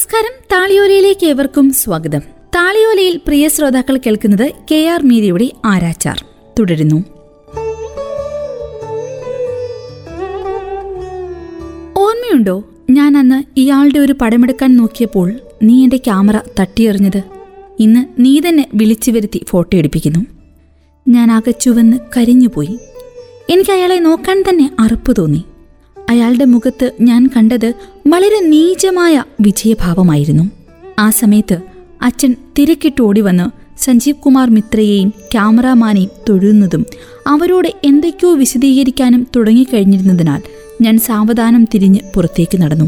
നമസ്കാരം. താളിയോലയിലേക്ക് ഏവർക്കും സ്വാഗതം. താളിയോലയിൽ പ്രിയ ശ്രോതാക്കൾ കേൾക്കുന്നത് കെ ആർ മീരയുടെ ആരാച്ചാർ. തുടരുന്നു. ഓർമ്മയുണ്ടോ? ഞാൻ അന്ന് ഇയാളുടെ ഒരു പടമെടുക്കാൻ നോക്കിയപ്പോൾ നീ എന്റെ ക്യാമറ തട്ടിയെറിഞ്ഞത്. ഇന്ന് നീ തന്നെ വിളിച്ചു വരുത്തി ഫോട്ടോ എടുപ്പിക്കുന്നു. ഞാൻ ആകെ ചുവന്ന് കരിഞ്ഞുപോയി. എനിക്ക് അയാളെ നോക്കാൻ തന്നെ അറപ്പ് തോന്നി. അയാളുടെ മുഖത്ത് ഞാൻ കണ്ടത് വളരെ നീചമായ വിജയഭാവമായിരുന്നു. ആ സമയത്ത് അച്ഛൻ തിരക്കിട്ടോടി വന്ന് സഞ്ജീവ് കുമാർ മിത്രയെയും ക്യാമറാമാനെയും തൊഴുന്നതും അവരോട് എന്തൊക്കെയോ വിശദീകരിക്കാനും തുടങ്ങിക്കഴിഞ്ഞിരുന്നതിനാൽ ഞാൻ സാവധാനം തിരിഞ്ഞ് പുറത്തേക്ക് നടന്നു.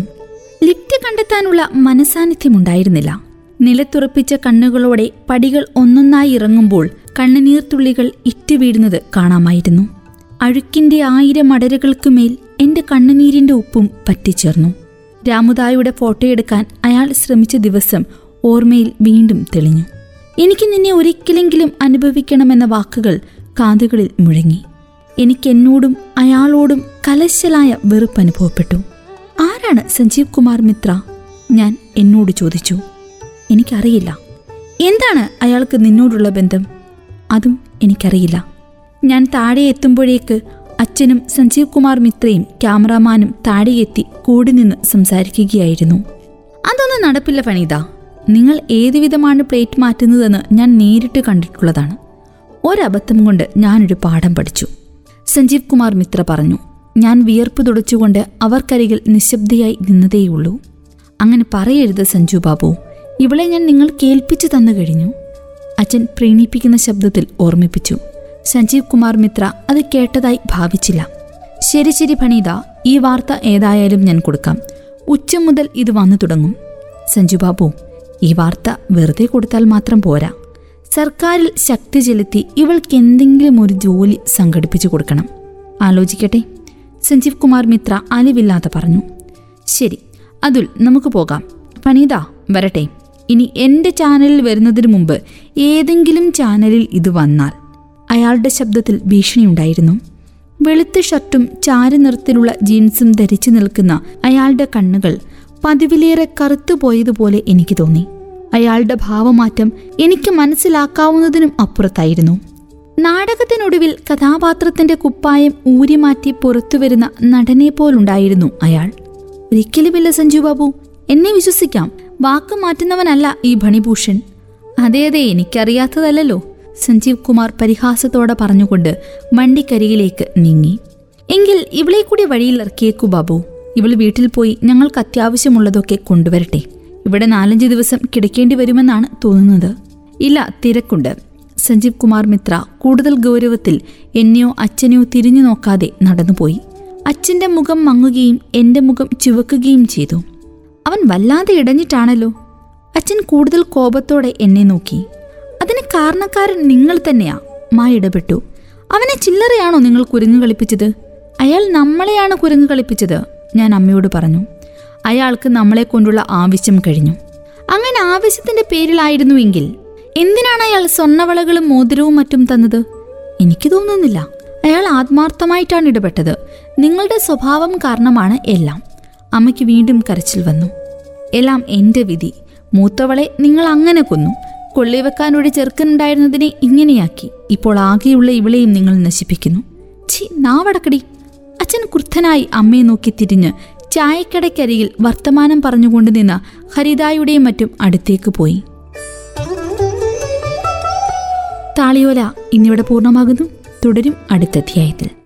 ലിഫ്റ്റ് കണ്ടെത്താനുള്ള മനസാന്നിധ്യമുണ്ടായിരുന്നില്ല. നിലത്തുറപ്പിച്ച കണ്ണുകളോടെ പടികൾ ഒന്നൊന്നായി ഇറങ്ങുമ്പോൾ കണ്ണുനീർത്തുള്ളികൾ ഇറ്റുവീഴുന്നത് കാണാമായിരുന്നു. അഴുക്കിന്റെ ആയിരം അടരുകൾക്കുമേൽ എന്റെ കണ്ണുനീരിന്റെ ഉപ്പും പറ്റിച്ചേർന്നു. രാമുദായുടെ ഫോട്ടോയെടുക്കാൻ അയാൾ ശ്രമിച്ച ദിവസം ഓർമ്മയിൽ വീണ്ടും തെളിഞ്ഞു. എനിക്ക് നിന്നെ ഒരിക്കലെങ്കിലും അനുഭവിക്കണമെന്ന വാക്കുകൾ കാതുകളിൽ മുഴങ്ങി. എനിക്ക് എന്നോടും അയാളോടും കലശലായ വെറുപ്പ് അനുഭവപ്പെട്ടു. ആരാണ് സഞ്ജീവ് കുമാർ മിത്ര? ഞാൻ എന്നോട് ചോദിച്ചു. എനിക്കറിയില്ല. എന്താണ് അയാൾക്ക് നിന്നോടുള്ള ബന്ധം? അതും എനിക്കറിയില്ല. ഞാൻ താഴെ എത്തുമ്പോഴേക്ക് അച്ഛനും സഞ്ജീവ് കുമാർ മിത്രയും ക്യാമറാമാനും താഴെയെത്തി കൂടി നിന്ന് സംസാരിക്കുകയായിരുന്നു. അതൊന്നും നടപ്പില്ല പണിത. നിങ്ങൾ ഏതു വിധമാണ് പ്ലേറ്റ് മാറ്റുന്നതെന്ന് ഞാൻ നേരിട്ട് കണ്ടിട്ടുള്ളതാണ്. ഒരബദ്ധം കൊണ്ട് ഞാനൊരു പാഠം പഠിച്ചു. സഞ്ജീവ് കുമാർ മിത്ര പറഞ്ഞു ഞാൻ വിയർപ്പ് തുടച്ചുകൊണ്ട് അവർക്കരികിൽ നിശബ്ദയായി നിന്നതേയുള്ളൂ. അങ്ങനെ പറയരുത് സഞ്ജു ബാബു. ഇവളെ ഞാൻ നിങ്ങൾ കേൾപ്പിച്ചു തന്നു കഴിഞ്ഞു. അച്ഛൻ പ്രീണിപ്പിക്കുന്ന ശബ്ദത്തിൽ ഓർമ്മിപ്പിച്ചു. സഞ്ജീവ് കുമാർ മിത്ര അത് കേട്ടതായി ഭാവിച്ചില്ല. ശരി ശരി ഭണീത ഈ വാർത്ത ഏതായാലും ഞാൻ കൊടുക്കാം. ഉച്ച മുതൽ ഇത് വന്നു തുടങ്ങും. സഞ്ജു ബാബു ഈ വാർത്ത വെറുതെ കൊടുത്താൽ മാത്രം പോരാ. സർക്കാരിൽ ശക്തി ചെലുത്തി ഇവൾക്ക് എന്തെങ്കിലും ഒരു ജോലി സംഘടിപ്പിച്ചു കൊടുക്കണം. ആലോചിക്കട്ടെ. സഞ്ജീവ് കുമാർ മിത്ര അലിവില്ലാതെ പറഞ്ഞു. ശരി അതുൽ നമുക്ക് പോകാം. പണീത വരട്ടെ. ഇനി എന്റെ ചാനലിൽ വരുന്നതിന് മുമ്പ് ഏതെങ്കിലും ചാനലിൽ ഇത് വന്നാൽ അയാളുടെ ശബ്ദത്തിൽ ഭീഷണിയുണ്ടായിരുന്നു. വെളുത്ത ഷർട്ടും ചാരനിറത്തിലുള്ള ജീൻസും ധരിച്ചു നിൽക്കുന്ന അയാളുടെ കണ്ണുകൾ പതിവിലേറെ കറുത്തുപോയതുപോലെ എനിക്ക് തോന്നി. അയാളുടെ ഭാവമാറ്റം എനിക്ക് മനസ്സിലാക്കാവുന്നതിനും അപ്പുറത്തായിരുന്നു. നാടകത്തിനൊടുവിൽ കഥാപാത്രത്തിന്റെ കുപ്പായം ഊരിമാറ്റി പുറത്തുവരുന്ന നടനെ പോലുണ്ടായിരുന്നു അയാൾ. ഒരിക്കലുമില്ല സഞ്ജു ബാബു എന്നെ വിശ്വസിക്കാം. വാക്ക് മാറ്റുന്നവനല്ല ഈ ഭണിഭൂഷൺ. അതെ അതെ എനിക്കറിയാത്തതല്ലോ സഞ്ജീവ് കുമാർ പരിഹാസത്തോടെ പറഞ്ഞുകൊണ്ട് വണ്ടിക്കരികിലേക്ക് നീങ്ങി. എങ്കിൽ ഇവളെ കൂടി വഴിയിൽ ഇറക്കിയേക്കു ബാബു. ഇവൾ വീട്ടിൽ പോയി ഞങ്ങൾക്ക് അത്യാവശ്യമുള്ളതൊക്കെ കൊണ്ടുവരട്ടെ. ഇവിടെ നാലഞ്ച് ദിവസം കിടക്കേണ്ടി വരുമെന്നാണ് തോന്നുന്നത്. ഇല്ല തിരക്കുണ്ട്. സഞ്ജീവ് കുമാർ മിത്ര കൂടുതൽ ഗൗരവത്തിൽ എന്നെയോ അച്ഛനെയോ തിരിഞ്ഞു നോക്കാതെ നടന്നുപോയി. അച്ഛന്റെ മുഖം മങ്ങുകയും എന്റെ മുഖം ചുവക്കുകയും ചെയ്തു. അവൻ വല്ലാതെ ഇടഞ്ഞിട്ടാണല്ലോ. അച്ഛൻ കൂടുതൽ കോപത്തോടെ എന്നെ നോക്കി. കാരണക്കാരൻ നിങ്ങൾ തന്നെയാ. മാ ഇടപെട്ടു. അവനെ ചില്ലറയാണോ നിങ്ങൾ കുരങ്ങു കളിപ്പിച്ചത്? അയാൾ നമ്മളെയാണ് കുരങ്ങു കളിപ്പിച്ചത് ഞാൻ അമ്മയോട് പറഞ്ഞു. അയാൾക്ക് നമ്മളെ കൊണ്ടുള്ള ആവശ്യം കഴിഞ്ഞു. അങ്ങനെ ആവശ്യത്തിന്റെ പേരിലായിരുന്നുവെങ്കിൽ എന്തിനാണ് അയാൾ സ്വർണവളകളും മോതിരവും മറ്റും തന്നത്? എനിക്ക് തോന്നുന്നില്ല. അയാൾ ആത്മാർത്ഥമായിട്ടാണ് ഇടപെട്ടത്. നിങ്ങളുടെ സ്വഭാവം കാരണമാണ് എല്ലാം. അമ്മയ്ക്ക് വീണ്ടും കരച്ചിൽ വന്നു. എല്ലാം എന്റെ വിധി. മൂത്തവളെ നിങ്ങൾ അങ്ങനെ കൊന്നു. കൊള്ളിവെക്കാൻ ഒരു ചെറുക്കനുണ്ടായിരുന്നതിനെ ഇങ്ങനെയാക്കി. ഇപ്പോൾ ആകെയുള്ള ഇവളെയും നിങ്ങൾ നശിപ്പിക്കുന്നു. ചി നാവടക്കടി. അച്ഛൻ കുർത്തനായി അമ്മയെ നോക്കി തിരിഞ്ഞ് ചായക്കടയ്ക്കരികിൽ വർത്തമാനം പറഞ്ഞുകൊണ്ട് നിന്ന ഹരിതായുടെയും മറ്റും അടുത്തേക്ക് പോയി. താളിയോല ഇന്നിവിടെ പൂർണമാകുന്നു. തുടരും അടുത്ത അധ്യായത്തിൽ.